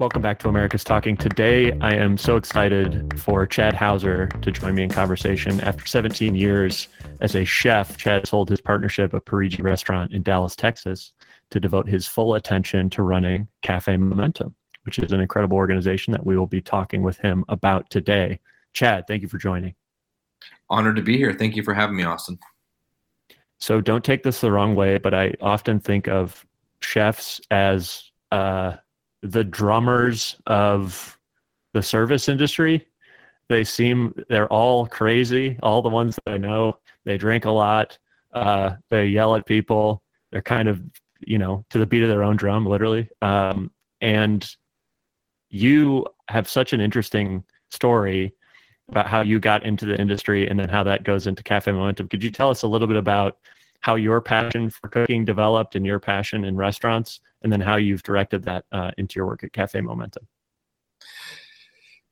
Welcome back to America's Talking. Today, I am so excited for Chad Houser to join me in conversation. After 17 years as a chef, Chad sold his partnership at Parigi Restaurant in Dallas, Texas, to devote his full attention to running Cafe Momentum, which is an incredible organization that we will be talking with him about today. Chad, thank you for joining. Honored to be here. Thank you for having me, Austin. So don't take this the wrong way, but I often think of chefs as uh, the drummers of the service industry. They seem they're all crazy. All the ones that I know, they drink a lot. Uh, they yell at people. They're kind of you know to the beat of their own drum, literally. Um, and you have such an interesting story about how you got into the industry and then how that goes into Cafe Momentum. Could you tell us a little bit about how your passion for cooking developed and your passion in restaurants, and then how you've directed that uh, into your work at Cafe Momentum.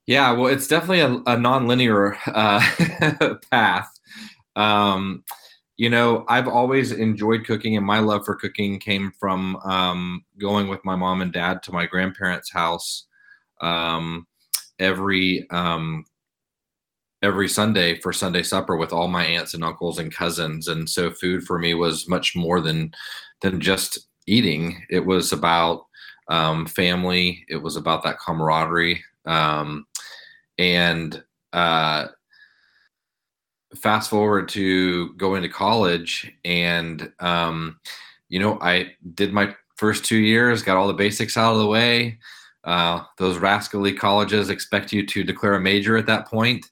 Yeah, well, it's definitely a, a nonlinear uh, path. Um, you know, I've always enjoyed cooking, and my love for cooking came from um, going with my mom and dad to my grandparents' house um, every um, every Sunday for Sunday supper with all my aunts and uncles and cousins. And so food for me was much more than than just eating. It was about um, family. It was about that camaraderie. Um, and uh, fast forward to going to college, and um, you know, I did my first two years, got all the basics out of the way. Uh, those rascally colleges expect you to declare a major at that point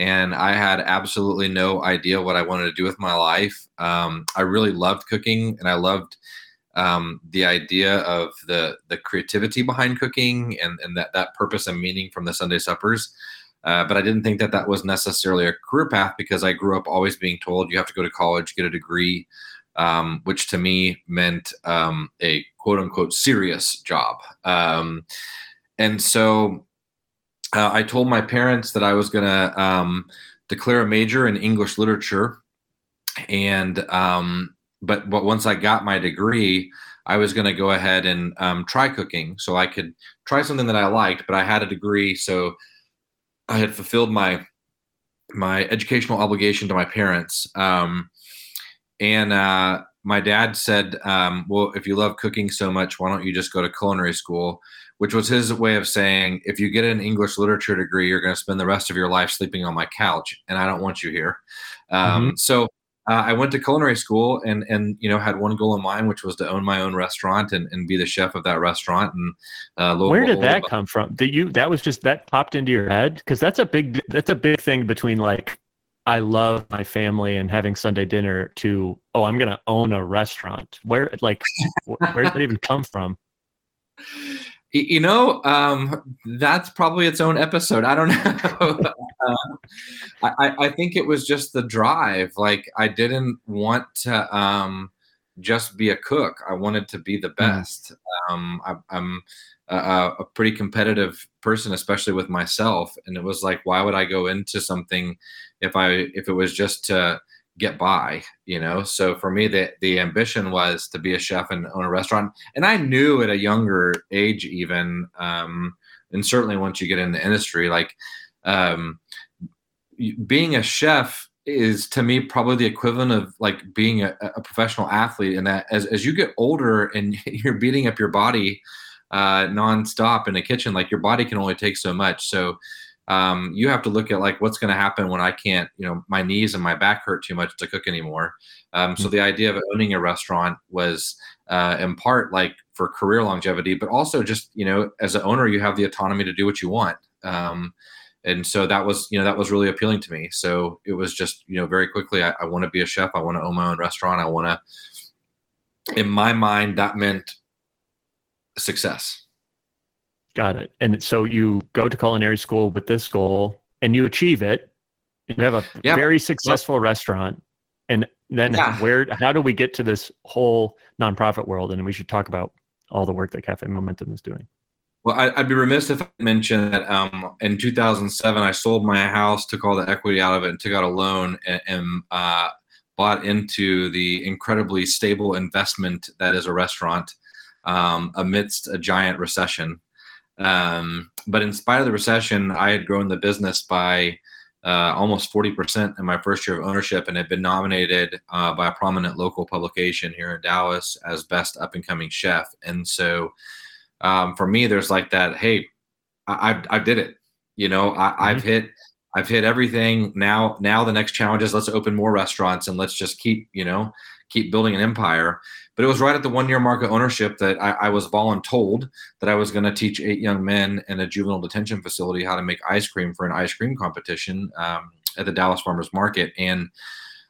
and I had absolutely no idea what I wanted to do with my life. Um, I really loved cooking, and I loved um, the idea of the the creativity behind cooking and and that that purpose and meaning from the Sunday suppers. Uh, but I didn't think that that was necessarily a career path because I grew up always being told you have to go to college, get a degree, um, which to me meant um, a quote unquote serious job. Um, and so uh, I told my parents that I was going to um, declare a major in English literature, and um, but but once I got my degree, I was going to go ahead and um, try cooking, so I could try something that I liked. But I had a degree, so I had fulfilled my my educational obligation to my parents. Um, and uh, my dad said, um, "Well, if you love cooking so much, why don't you just go to culinary school?" Which was his way of saying, if you get an English literature degree, you're going to spend the rest of your life sleeping on my couch, and I don't want you here. Um, mm-hmm. So uh, I went to culinary school and and you know had one goal in mind, which was to own my own restaurant and, and be the chef of that restaurant. And uh, where did that come from? Did you that was just that popped into your head? Because that's a big that's a big thing between like I love my family and having Sunday dinner to oh I'm gonna own a restaurant. Where like where did that even come from? You know, um, that's probably its own episode. I don't know. uh, I, I think it was just the drive. Like I didn't want to um, just be a cook. I wanted to be the hmm. best. Um, I, I'm a, a, pretty competitive person, especially with myself. And it was like, why would I go into something if I if it was just to get by, you know. So for me, the the ambition was to be a chef and own a restaurant, and I knew at a younger age, even, um, and certainly once you get in the industry, like um, being a chef is to me probably the equivalent of like being a, a professional athlete. And that as as you get older and you're beating up your body uh, nonstop in the kitchen, like your body can only take so much. So um, you have to look at like what's going to happen when I can't, you know, my knees and my back hurt too much to cook anymore. Um, so mm-hmm. the idea of owning a restaurant was uh, in part like for career longevity, but also just you know, as an owner, you have the autonomy to do what you want. Um, and so that was you know that was really appealing to me. So it was just you know very quickly, I, I want to be a chef. I want to own my own restaurant. I want to. In my mind, that meant success. Got it. And so you go to culinary school with this goal and you achieve it. You have a yeah. very successful well, restaurant. And then yeah. where how do we get to this whole nonprofit world? And we should talk about all the work that Cafe Momentum is doing. Well, I'd be remiss if I mentioned that um, in 2007, I sold my house, took all the equity out of it, and took out a loan and, and uh, bought into the incredibly stable investment that is a restaurant um, amidst a giant recession. Um, but in spite of the recession, I had grown the business by uh, almost 40% in my first year of ownership and had been nominated uh, by a prominent local publication here in Dallas as best up and coming chef. And so um, for me, there's like that, hey, I, I, I did it. You know, I, mm-hmm. I've hit I've hit everything. Now, now the next challenge is let's open more restaurants and let's just keep, you know, keep building an empire. But it was right at the one year mark of ownership that I, I was voluntold that I was going to teach eight young men in a juvenile detention facility how to make ice cream for an ice cream competition um, at the Dallas Farmers Market. And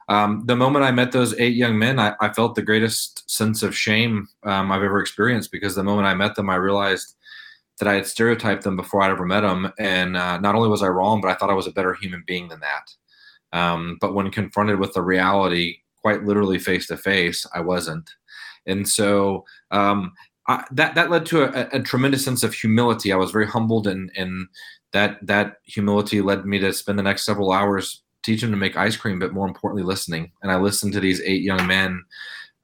um, the moment I met those eight young men, I, I felt the greatest sense of shame um, I've ever experienced because the moment I met them, I realized that I had stereotyped them before I'd ever met them. And uh, not only was I wrong, but I thought I was a better human being than that. Um, but when confronted with the reality, quite literally face to face, I wasn't. And so um, I, that that led to a, a, tremendous sense of humility. I was very humbled, and and that that humility led me to spend the next several hours teaching them to make ice cream, but more importantly, listening. And I listened to these eight young men,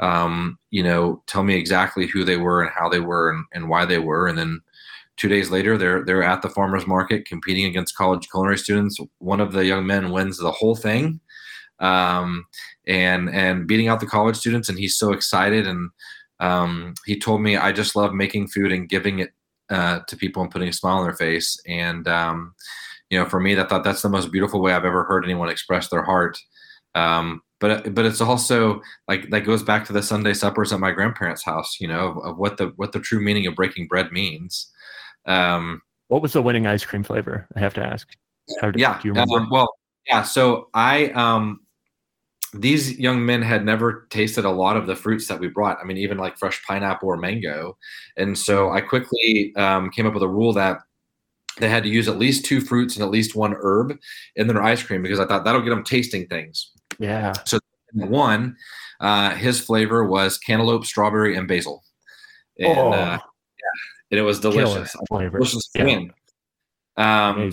um, you know, tell me exactly who they were and how they were and, and why they were, and then Two days later, they're they're at the farmers market competing against college culinary students. One of the young men wins the whole thing, um, and and beating out the college students, and he's so excited. And um, he told me, "I just love making food and giving it uh, to people and putting a smile on their face." And um, you know, for me, that thought that's the most beautiful way I've ever heard anyone express their heart. Um, but but it's also like that goes back to the Sunday suppers at my grandparents' house. You know, of, of what the what the true meaning of breaking bread means. Um, what was the winning ice cream flavor? I have to ask. Did, yeah. Um, well, yeah. So I, um, these young men had never tasted a lot of the fruits that we brought. I mean, even like fresh pineapple or mango. And so I quickly um, came up with a rule that they had to use at least two fruits and at least one herb in their ice cream because I thought that'll get them tasting things. Yeah. So one, uh, his flavor was cantaloupe, strawberry, and basil. And, oh. uh, and it was delicious. Delicious yeah. Um,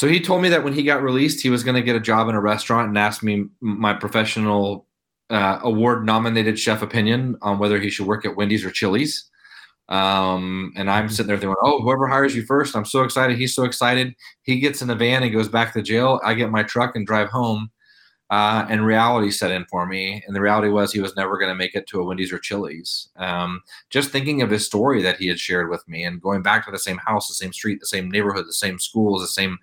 so he told me that when he got released, he was going to get a job in a restaurant and asked me my professional uh, award nominated chef opinion on whether he should work at Wendy's or Chili's. Um, and I'm mm-hmm. sitting there thinking, oh, whoever hires you first, I'm so excited. He's so excited. He gets in the van and goes back to jail. I get my truck and drive home. Uh, and reality set in for me. And the reality was he was never going to make it to a Wendy's or Chili's. Um, just thinking of his story that he had shared with me and going back to the same house, the same street, the same neighborhood, the same schools, the same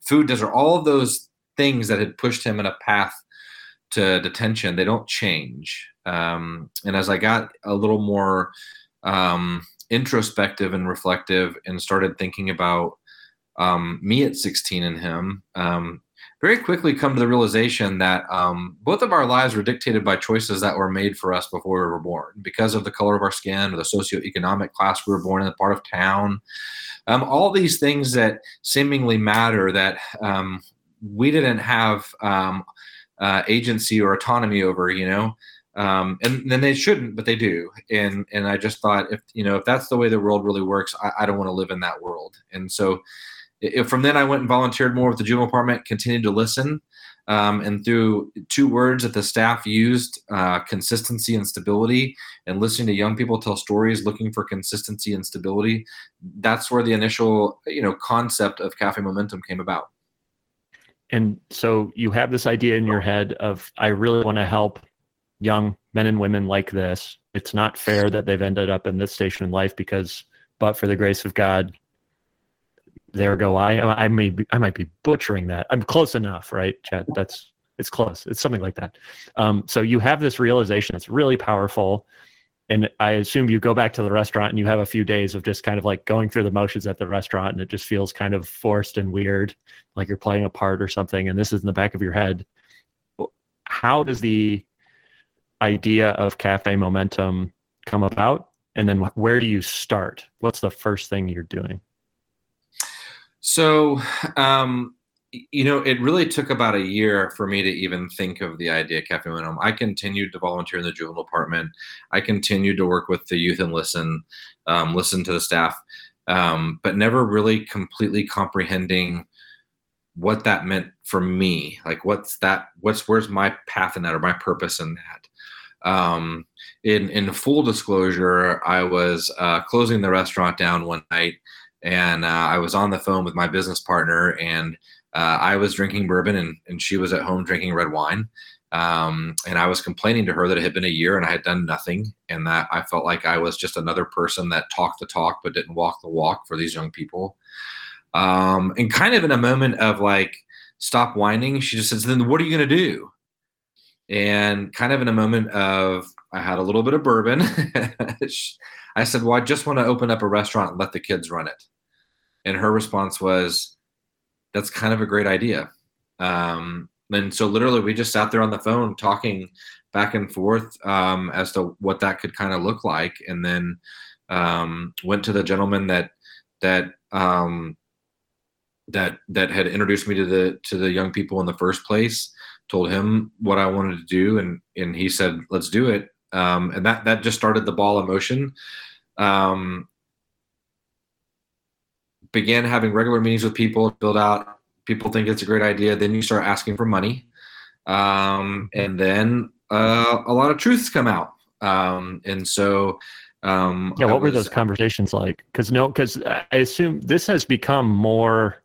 food desert, all of those things that had pushed him in a path to detention, they don't change. Um, and as I got a little more um, introspective and reflective and started thinking about um, me at 16 and him, um, very quickly come to the realization that um, both of our lives were dictated by choices that were made for us before we were born because of the color of our skin or the socioeconomic class we were born in, the part of town. Um, all these things that seemingly matter that um, we didn't have um, uh, agency or autonomy over, you know. Um, and then they shouldn't, but they do. And and I just thought, if you know, if that's the way the world really works, I, I don't want to live in that world. And so, it, from then I went and volunteered more with the juvenile department, continued to listen. Um, and through two words that the staff used uh, consistency and stability and listening to young people tell stories looking for consistency and stability that's where the initial you know concept of cafe momentum came about and so you have this idea in your head of i really want to help young men and women like this it's not fair that they've ended up in this station in life because but for the grace of god there go I. I may be, I might be butchering that. I'm close enough, right, Chad? That's it's close. It's something like that. Um, so you have this realization. It's really powerful, and I assume you go back to the restaurant and you have a few days of just kind of like going through the motions at the restaurant, and it just feels kind of forced and weird, like you're playing a part or something. And this is in the back of your head. How does the idea of cafe momentum come about? And then where do you start? What's the first thing you're doing? So, um, you know, it really took about a year for me to even think of the idea Cafe Momentum. I continued to volunteer in the juvenile department. I continued to work with the youth and listen, um, listen to the staff, um, but never really completely comprehending what that meant for me. Like, what's that? What's where's my path in that or my purpose in that? Um, in in full disclosure, I was uh, closing the restaurant down one night, and uh, I was on the phone with my business partner, and uh, I was drinking bourbon, and and she was at home drinking red wine. Um, and I was complaining to her that it had been a year and I had done nothing, and that I felt like I was just another person that talked the talk but didn't walk the walk for these young people. Um, and kind of in a moment of like, stop whining, she just says, Then what are you going to do? And kind of in a moment of, I had a little bit of bourbon. I said, Well, I just want to open up a restaurant and let the kids run it. And her response was, That's kind of a great idea. Um, and so literally we just sat there on the phone talking back and forth um, as to what that could kind of look like and then um, went to the gentleman that that um, that that had introduced me to the to the young people in the first place told him what i wanted to do and and he said let's do it um, and that that just started the ball of motion. Um, began having regular meetings with people build out people think it's a great idea then you start asking for money. Um, and then uh, a lot of truths come out. Um, and so um, yeah what was, were those conversations like? Because no because i assume this has become more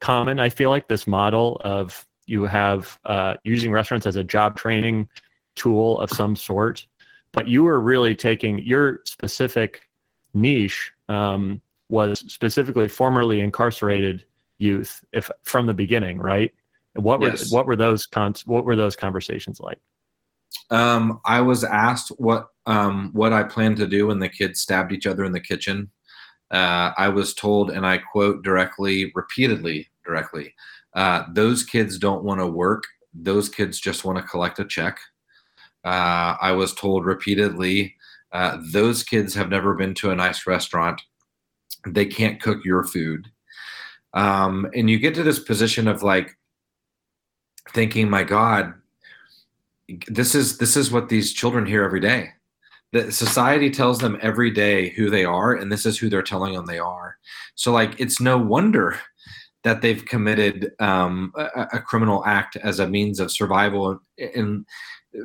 common i feel like this model of you have uh, using restaurants as a job training tool of some sort but you were really taking your specific niche um, was specifically formerly incarcerated youth if from the beginning right? What were yes. what were those con- what were those conversations like? Um, i was asked what um, what i planned to do when the kids stabbed each other in the kitchen. Uh, i was told and i quote directly repeatedly directly uh, those kids don't want to work. Those kids just want to collect a check uh, i was told repeatedly uh, those kids have never been to a nice restaurant. They can't cook your food. Um, and you get to this position of like thinking my god this is this is what these children hear every day. That society tells them every day who they are and this is who they're telling them they are. So like it's no wonder that they've committed um, a, a, criminal act as a means of survival and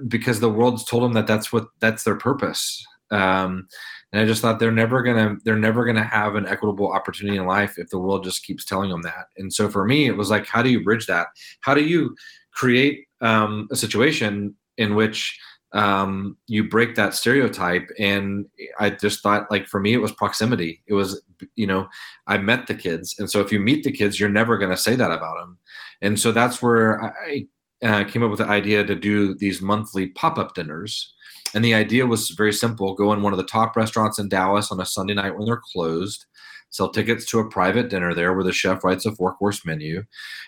because the world's told them that that's what that's their purpose um, and I just thought they're never gonna they're never gonna have an equitable opportunity in life if the world just keeps telling them that. And so for me, it was like, how do you bridge that? How do you create um, a situation in which um, you break that stereotype? And I just thought, like for me, it was proximity. It was you know I met the kids, and so if you meet the kids, you're never gonna say that about them. And so that's where I uh, came up with the idea to do these monthly pop up dinners and the idea was very simple go in one of the top restaurants in Dallas on a Sunday night when they're closed, sell tickets to a private dinner there where the chef writes a four course menu.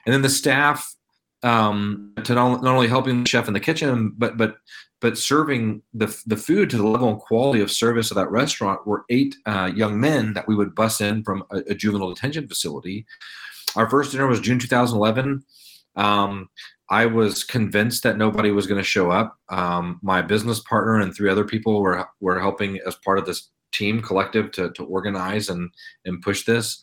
And then the staff, um, to not, not only helping the chef in the kitchen, but, but, but serving the, the food to the level and quality of service of that restaurant were eight uh, young men that we would bus in from a, a juvenile detention facility. Our first dinner was June 2011. Um, I was convinced that nobody was going to show up. Um, my business partner and three other people were were helping as part of this team collective to to organize and and push this.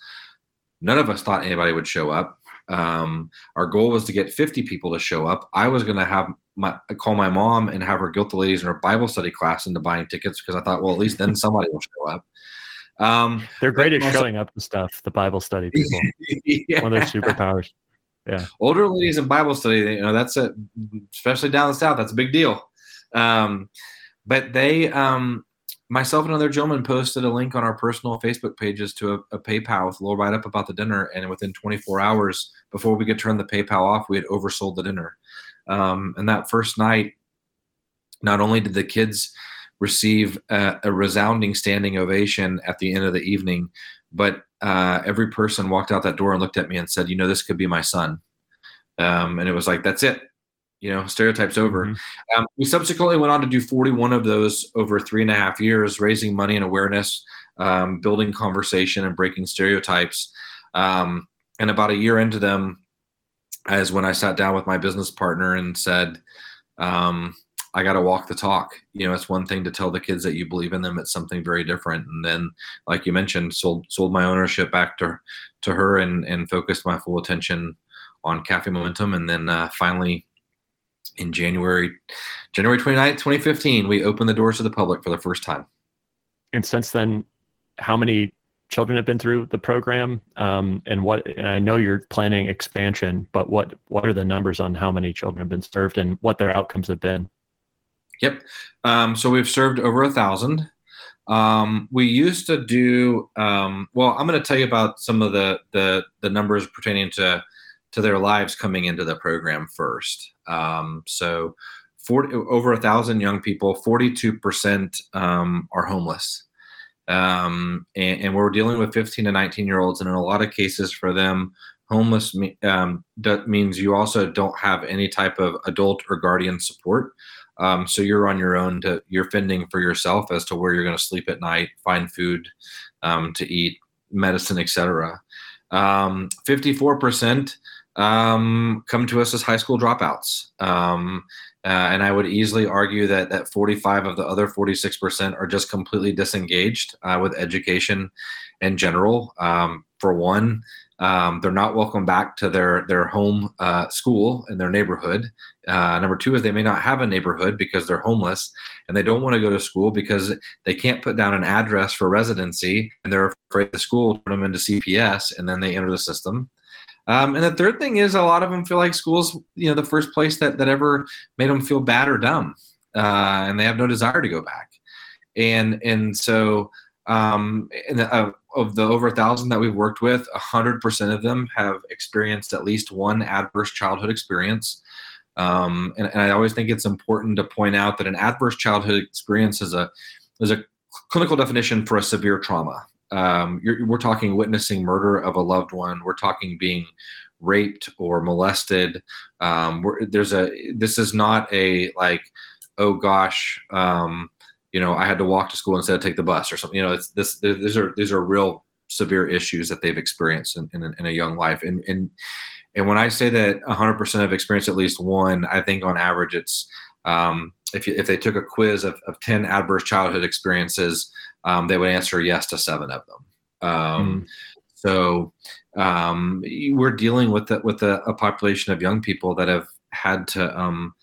None of us thought anybody would show up. Um, our goal was to get 50 people to show up. I was going to have my call my mom and have her guilt the ladies in her Bible study class into buying tickets because I thought, well, at least then somebody will show up. Um, They're great at showing up and stuff. The Bible study people, yeah. one of their superpowers yeah. Older ladies in bible study you know that's a especially down the south that's a big deal. Um, but they um, myself and another gentleman posted a link on our personal facebook pages to a, a paypal with a little write-up about the dinner and within 24 hours before we could turn the paypal off we had oversold the dinner. Um, and that first night not only did the kids receive a, a resounding standing ovation at the end of the evening but uh, every person walked out that door and looked at me and said, "You know, this could be my son." Um, and it was like, "That's it." You know, stereotypes over. Mm-hmm. Um, we subsequently went on to do 41 of those over three and a half years, raising money and awareness, um, building conversation, and breaking stereotypes. Um, and about a year into them, as when I sat down with my business partner and said, um, I got to walk the talk. You know, it's one thing to tell the kids that you believe in them. It's something very different. And then, like you mentioned, sold sold my ownership back to to her and and focused my full attention on Cafe Momentum. And then uh, finally, in January, January 29th, 2015, we opened the doors to the public for the first time. And since then, how many children have been through the program? Um, and what? And I know you're planning expansion, but what what are the numbers on how many children have been served and what their outcomes have been? Yep. Um, so we've served over a thousand. Um, we used to do um, well. I'm going to tell you about some of the the the numbers pertaining to to their lives coming into the program first. Um, so, 40, over a thousand young people, 42% um, are homeless. Um, and, and, we're dealing with 15 to 19 year olds. And in a lot of cases for them, homeless me, means you also don't have any type of adult or guardian support. Um, so you're on your own to you're fending for yourself as to where you're going to sleep at night, find food um, to eat, medicine, etc. 54% um, come to us as high school dropouts. Um, uh, and I would easily argue that that 45 of the other 46% are just completely disengaged uh, with education in general. Um, for one, um, they're not welcome back to their their home uh, school in their neighborhood. Uh, number two is they may not have a neighborhood because they're homeless and they don't want to go to school because they can't put down an address for residency and they're afraid the school will turn them into CPS and then they enter the system. Um, and the third thing is a lot of them feel like school's, you know, the first place that, that ever made them feel bad or dumb. Uh, and they have no desire to go back. And, and so, um, the, uh, of the over a thousand that we've worked with, a hundred percent of them have experienced at least one adverse childhood experience. Um, and, and I always think it's important to point out that an adverse childhood experience is a, is a clinical definition for a severe trauma um, we're talking witnessing murder of a loved one. We're talking being raped or molested. Um, there's a this is not a like, oh gosh, um, you know, I had to walk to school instead of take the bus or something. You know, it's this. These are these are real severe issues that they've experienced in, in, in a young life. And and and when I say that 100% have experienced at least one, I think on average it's um, if you, if they took a quiz of, of 10 adverse childhood experiences, um, they would answer yes to seven of them. Um, mm. So um, we're dealing with the, with a, a, population of young people that have had to um,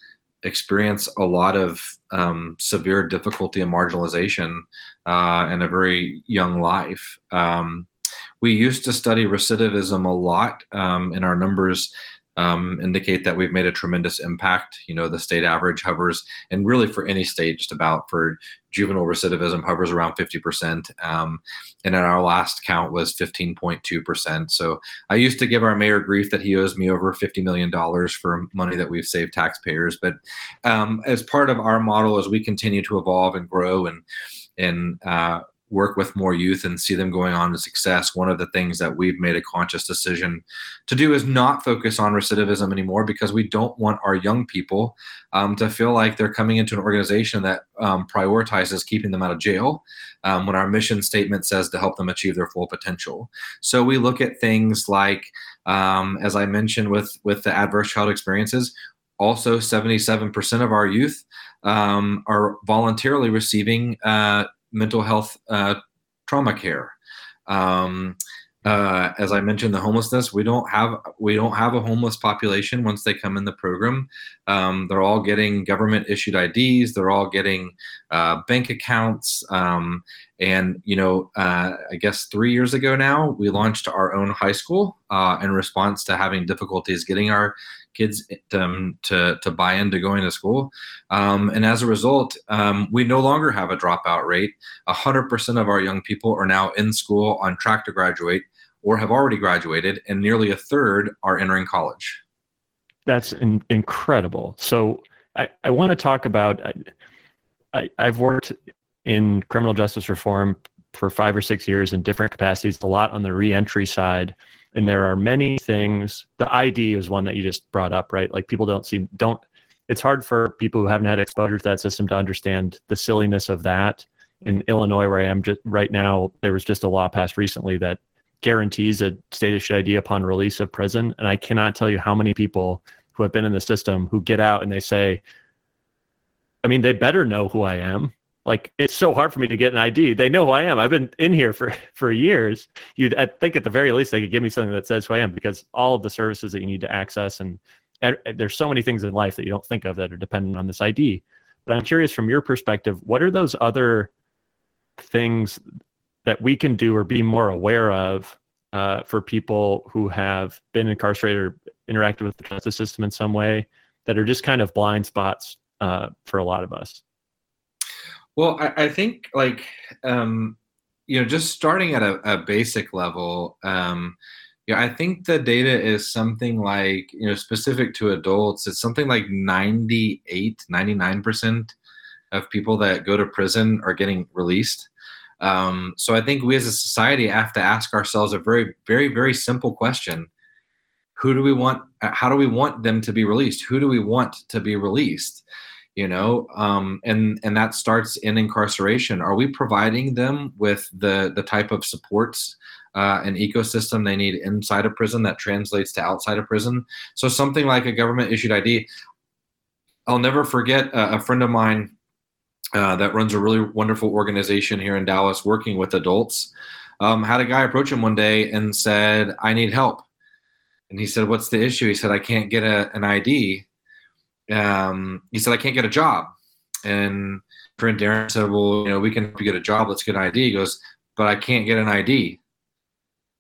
experience a lot of um, severe difficulty and marginalization uh, in a very young life. Um, we used to study recidivism a lot in our numbers um, indicate that we've made a tremendous impact. You know, the state average hovers, and really for any state, just about for juvenile recidivism hovers around 50%. Um, and in our last count was 15.2%. So I used to give our mayor grief that he owes me over $50 million for money that we've saved taxpayers. But um, as part of our model, as we continue to evolve and grow and and uh, work with more youth and see them going on to success, one of the things that we've made a conscious decision to do is not focus on recidivism anymore because we don't want our young people um, to feel like they're coming into an organization that um, prioritizes keeping them out of jail um, when our mission statement says to help them achieve their full potential. So we look at things like, um, as I mentioned with, with the adverse child experiences, also 77% of our youth um, are voluntarily receiving uh, mental health uh, trauma care. Um, uh, as I mentioned, the homelessness we don't have we don't have a homeless population once they come in the program. Um, they're all getting government issued IDs. They're all getting uh, bank accounts. Um, and you know, uh, I guess three years ago now, we launched our own high school uh, in response to having difficulties getting our kids um, to, to buy into going to school. Um, and as a result, um, we no longer have a dropout rate. 100% of our young people are now in school on track to graduate or have already graduated, and nearly a third are entering college. That's in, incredible. So I, I want to talk about, I, I, I've worked in criminal justice reform for five or six years in different capacities, a lot on the reentry side and there are many things. The id is one that you just brought up right? Like people don't see don't it's hard for people who haven't had exposure to that system to understand the silliness of that. In mm-hmm. illinois where i am just right now there was just a law passed recently that guarantees a state issued id upon release of prison. And i cannot tell you how many people who have been in the system who get out and they say i mean they better know who i am like it's so hard for me to get an ID. They know who I am. I've been in here for for years. You'd I think at the very least they could give me something that says who I am because all of the services that you need to access and there's so many things in life that you don't think of that are dependent on this ID. But I'm curious from your perspective, what are those other things that we can do or be more aware of uh, for people who have been incarcerated or interacted with the justice system in some way that are just kind of blind spots uh, for a lot of us? Well, I, I think like um, you know, just starting at a, a basic level, um, yeah, I think the data is something like, you know, specific to adults, it's something like 98, 99% of people that go to prison are getting released. Um, so I think we as a society have to ask ourselves a very, very, very simple question. Who do we want? How do we want them to be released? Who do we want to be released? You know um, and and that starts in incarceration. Are we providing them with the the type of supports uh, and ecosystem they need inside a prison that translates to outside of prison? So something like a government issued id i'll never forget a, a friend of mine uh, that runs a really wonderful organization here in dallas working with adults um, had a guy approach him one day and said i need help. And he said what's the issue? He said i can't get a, an id um, he said, I can't get a job. And friend Darren said, Well, you know, we can help you get a job. Let's get an ID. He goes, But I can't get an ID.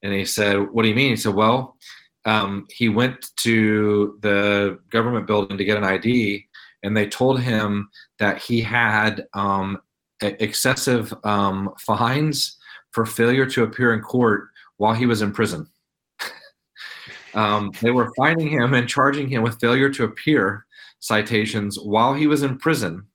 And he said, What do you mean? He said, Well, um, he went to the government building to get an ID, and they told him that he had um, excessive um, fines for failure to appear in court while he was in prison. Um, they were fining him and charging him with failure to appear citations while he was in prison,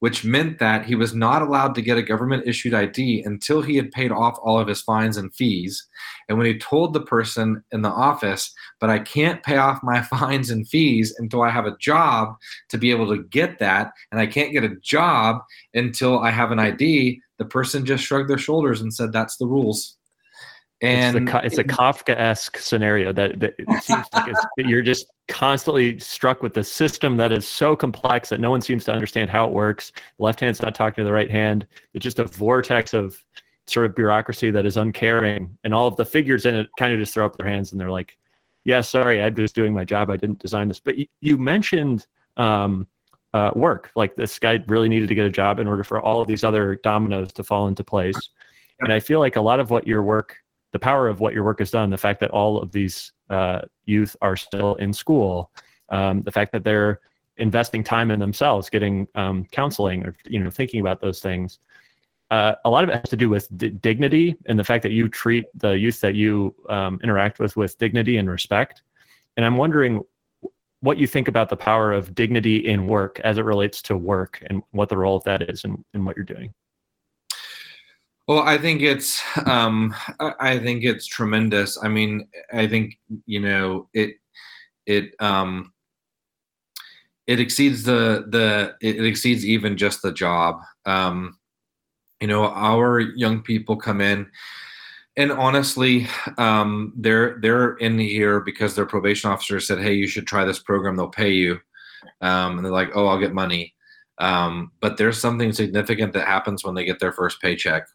which meant that he was not allowed to get a government issued ID until he had paid off all of his fines and fees. And when he told the person in the office, but I can't pay off my fines and fees until I have a job to be able to get that, and I can't get a job until I have an ID, the person just shrugged their shoulders and said, That's the rules. And it's, the, it's a Kafka-esque scenario that, that it seems like you're just constantly struck with the system that is so complex that no one seems to understand how it works. The left hand's not talking to the right hand. It's just a vortex of sort of bureaucracy that is uncaring, and all of the figures in it kind of just throw up their hands and they're like, "Yeah, sorry, I'm just doing my job. I didn't design this." But you, you mentioned um, uh, work. Like this guy really needed to get a job in order for all of these other dominoes to fall into place. And I feel like a lot of what your work the power of what your work has done, the fact that all of these uh, youth are still in school, um, the fact that they're investing time in themselves, getting um, counseling, or you know, thinking about those things. Uh, a lot of it has to do with d- dignity and the fact that you treat the youth that you um, interact with with dignity and respect. And I'm wondering what you think about the power of dignity in work as it relates to work and what the role of that is and, what you're doing. Well, I think it's um, I think it's tremendous. I mean, I think you know it it um, it exceeds the the it exceeds even just the job. Um, you know, our young people come in, and honestly, um, they're they're in here because their probation officer said, "Hey, you should try this program. They'll pay you," um, and they're like, "Oh, I'll get money." Um, but there's something significant that happens when they get their first paycheck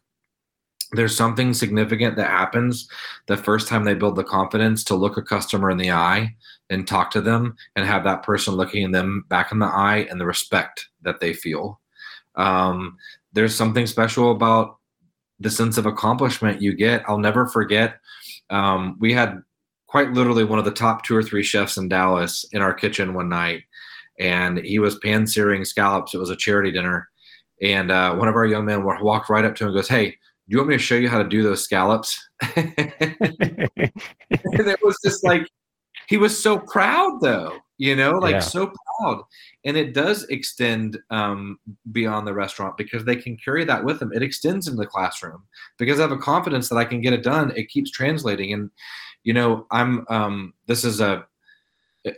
there's something significant that happens the first time they build the confidence to look a customer in the eye and talk to them and have that person looking them back in the eye and the respect that they feel. Um, there's something special about the sense of accomplishment you get. I'll never forget. Um, we had quite literally one of the top two or three chefs in Dallas in our kitchen one night, and he was pan searing scallops. It was a charity dinner, and uh, one of our young men walked right up to him and goes, "Hey, you want me to show you how to do those scallops? it was just like, he was so proud though, you know, like yeah. so proud. And it does extend um, beyond the restaurant because they can carry that with them. It extends into the classroom because I have a confidence that I can get it done. It keeps translating. And, you know, I'm, um, this is a,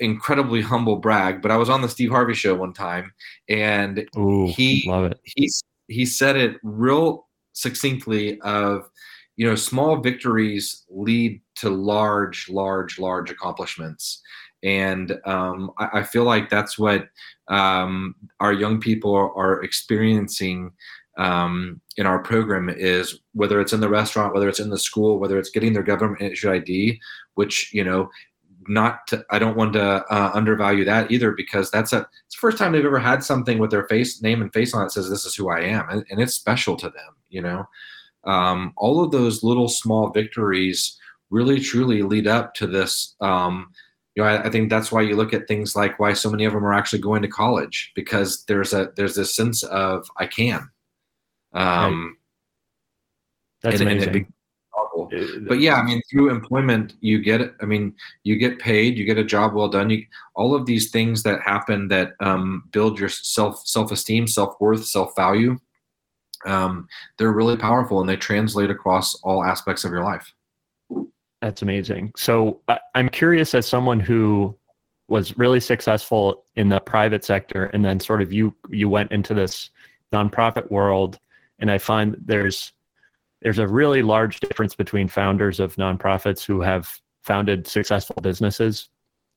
incredibly humble brag, but I was on the Steve Harvey show one time and Ooh, he, love it. he, he said it real succinctly of you know small victories lead to large large large accomplishments. And um, I, I, feel like that's what um, our young people are, are experiencing um, in our program is whether it's in the restaurant whether it's in the school whether it's getting their government issued id which you know not to, I don't want to uh, undervalue that either because that's a it's the first time they've ever had something with their face name and face on it says this is who I am and, and it's special to them you know? Um, all of those little small victories really truly lead up to this um, you know I, I, think that's why you look at things like why so many of them are actually going to college because there's a there's this sense of I can. Um, right. that's and, amazing. and but yeah i mean through employment you get i mean you get paid you get a job well done you all of these things that happen that um, build your self self-esteem self-worth self-value um, they're really powerful and they translate across all aspects of your life. That's amazing. So I, i'm curious as someone who was really successful in the private sector and then sort of you you went into this nonprofit world and i find there's there's a really large difference between founders of nonprofits who have founded successful businesses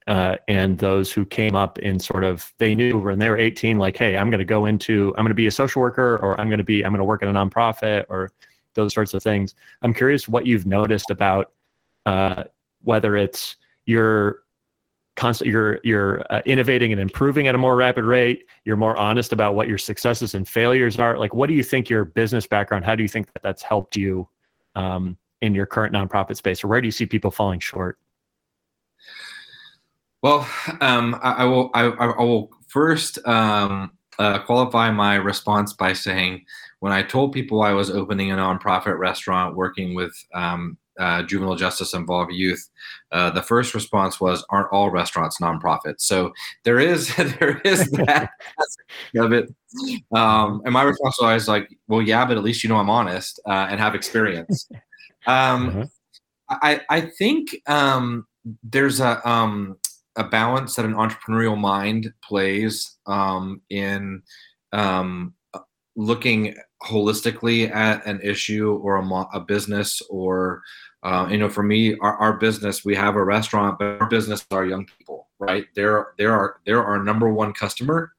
uh, and those who came up in sort of they knew when they were 18 like hey i'm going to go into i'm going to be a social worker or i'm going to be i'm going to work at a nonprofit or those sorts of things. I'm curious what you've noticed about uh, whether it's your constant you're you're uh, innovating and improving at a more rapid rate you're more honest about what your successes and failures are. Like what do you think your business background how do you think that that's helped you um, in your current nonprofit space or where do you see people falling short well um, I, I, will I, I, will first um, uh, qualify my response by saying when i told people i was opening a nonprofit restaurant working with um, uh, juvenile justice involved youth, uh, the first response was, "Aren't all restaurants nonprofits?" So there is there is that of it. Um, and my response was always like, "Well, yeah, but at least you know I'm honest uh, and have experience." Um, uh-huh. I I think um, there's a um, a balance that an entrepreneurial mind plays um, in um, looking holistically at an issue or a, a business or uh, you know for me our, our business we have a restaurant but our business are young people right? They're they're our they're our number one customer.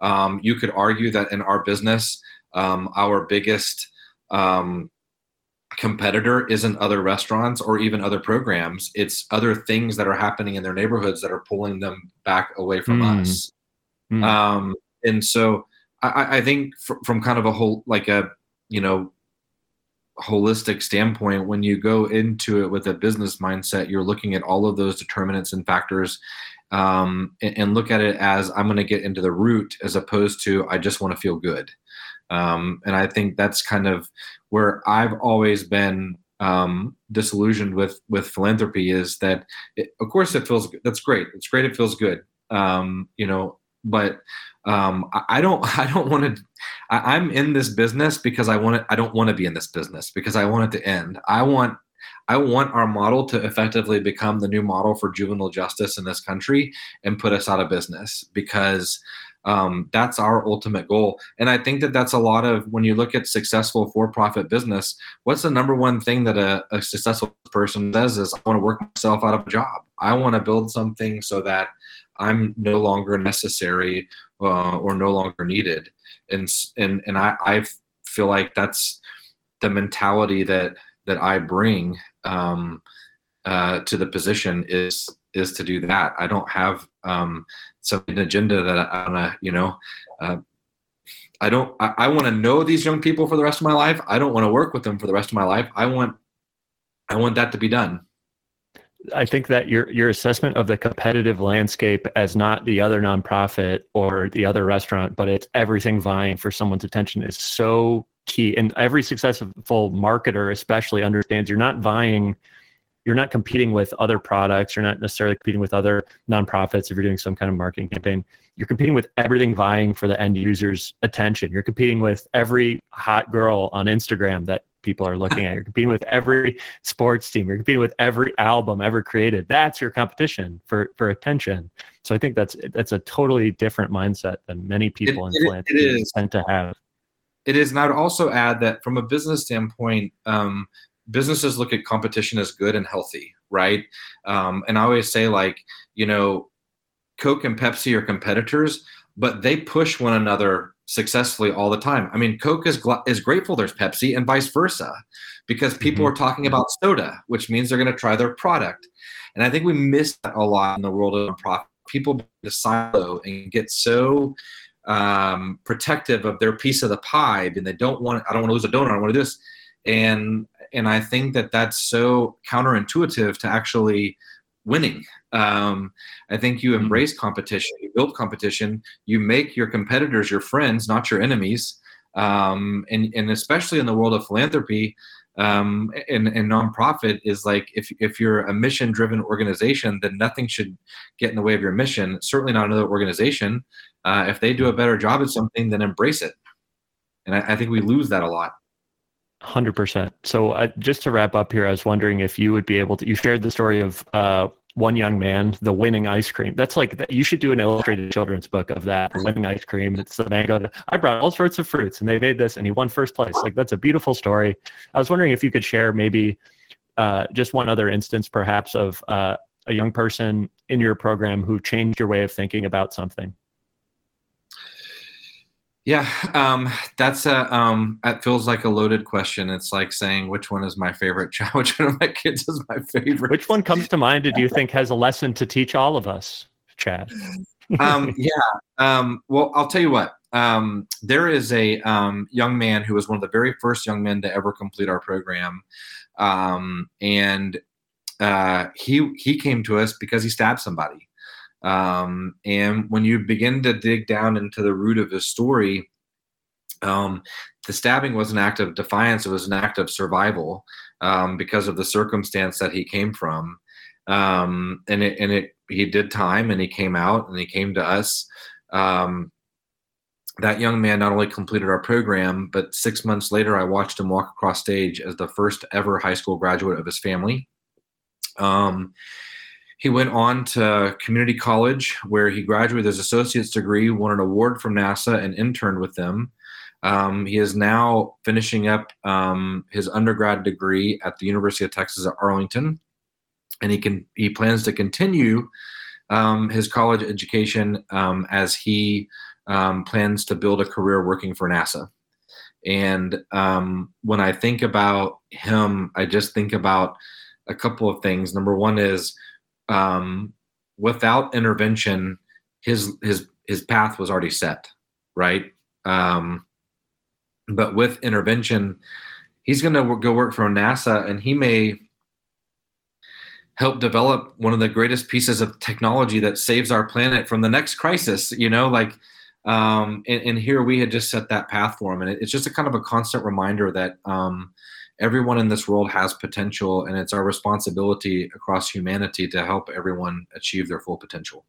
Um, you could argue that in our business um, our biggest um, competitor isn't other restaurants or even other programs it's other things that are happening in their neighborhoods that are pulling them back away from mm. us mm. and so I, I think fr- from kind of a whole like a you know holistic standpoint when you go into it with a business mindset you're looking at all of those determinants and factors um, and, and, look at it as i'm going to get into the root as opposed to i just want to feel good um, and i think that's kind of where i've always been um, disillusioned with with philanthropy is that it, of course it feels that's great. It's great. It feels good. Um, you know but um, I, I, don't I don't want to I, am in this business because I want it I don't want to be in this business because I want it to end. I want I want our model to effectively become the new model for juvenile justice in this country and put us out of business because um, that's our ultimate goal. And I think that that's a lot of when you look at successful for-profit business. What's the number one thing that a, a successful person does is I want to work myself out of a job. I want to build something so that I'm no longer necessary uh, or no longer needed. And and and I, I feel like that's the mentality that that I bring um, uh, to the position is is to do that. I don't have um, some agenda that I want to, you know, uh, I don't. I, I want to know these young people for the rest of my life. I don't want to work with them for the rest of my life. I want, I want that to be done. I think that your your assessment of the competitive landscape as not the other nonprofit or the other restaurant, but it's everything vying for someone's attention is so key. And every successful marketer, especially, understands you're not vying, you're not competing with other products, you're not necessarily competing with other nonprofits if you're doing some kind of marketing campaign. You're competing with everything vying for the end user's attention. You're competing with every hot girl on Instagram that people are looking at. You're competing with every sports team. You're competing with every album ever created. That's your competition for for attention. So I think that's that's a totally different mindset than many people it, in philanthropy tend to have. It is, and I would also add that from a business standpoint, um, businesses look at competition as good and healthy, right? Um, and I always say, like, you know, Coke and Pepsi are competitors, but they push one another successfully all the time. I mean, Coke is gl- is grateful there's Pepsi and vice versa, because people mm-hmm. are talking about soda, which means they're going to try their product. And I think we miss that a lot in the world of nonprofit. People silo and get so um, protective of their piece of the pie, and they don't want. I don't want to lose a donor. I want to do this, and and I think that that's so counterintuitive to actually winning. Um, I think you mm-hmm. embrace competition, you build competition, you make your competitors your friends, not your enemies. Um, and, and especially in the world of philanthropy um, and, and nonprofit is like if, if you're a mission driven organization, then nothing should get in the way of your mission. Certainly not another organization. Uh, if they do a better job at something, then embrace it. And I, I think we lose that a lot. Hundred percent. So, uh, just to wrap up here, I was wondering if you would be able to. You shared the story of uh, one young man, the winning ice cream. That's like you should do an illustrated children's book of that. The winning ice cream. It's the mango. I brought all sorts of fruits, and they made this, and he won first place. Like that's a beautiful story. I was wondering if you could share maybe uh, just one other instance, perhaps, of uh, a young person in your program who changed your way of thinking about something. Yeah, um, that's a um, that feels like a loaded question. It's like saying which one is my favorite child, which one of my kids is my favorite. Which one comes to mind? Do you think has a lesson to teach all of us, Chad? um, yeah. Um, well, I'll tell you what. Um, there is a um, young man who was one of the very first young men to ever complete our program, um, and uh, he he came to us because he stabbed somebody. Um, and when you begin to dig down into the root of his story, um, the stabbing was an act of defiance. It was an act of survival um, because of the circumstance that he came from. Um, and it, and it, he did time and he came out and he came to us. Um, that young man not only completed our program, but six months later, I watched him walk across stage as the first ever high school graduate of his family. He went on to community college where he graduated his associate's degree, won an award from NASA, and interned with them. Um, he is now finishing up um, his undergrad degree at the University of Texas at Arlington, and he can he plans to continue um, his college education um, as he um, plans to build a career working for NASA. And um, when I think about him, I just think about a couple of things. Number one is um, without intervention, his his his path was already set, right? Um, but with intervention, he's going to go work for NASA, and he may help develop one of the greatest pieces of technology that saves our planet from the next crisis. You know, like, um, and, and here we had just set that path for him, and it, it's just a kind of a constant reminder that. Um, everyone in this world has potential, and it's our responsibility across humanity to help everyone achieve their full potential.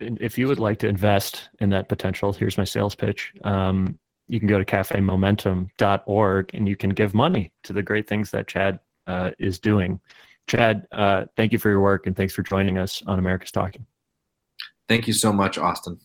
If you would like to invest in that potential, here's my sales pitch. Um, you can go to cafemomentum.org and you can give money to the great things that Chad uh, is doing. Chad, uh, thank you for your work and thanks for joining us on America's Talking. Thank you so much, Austin.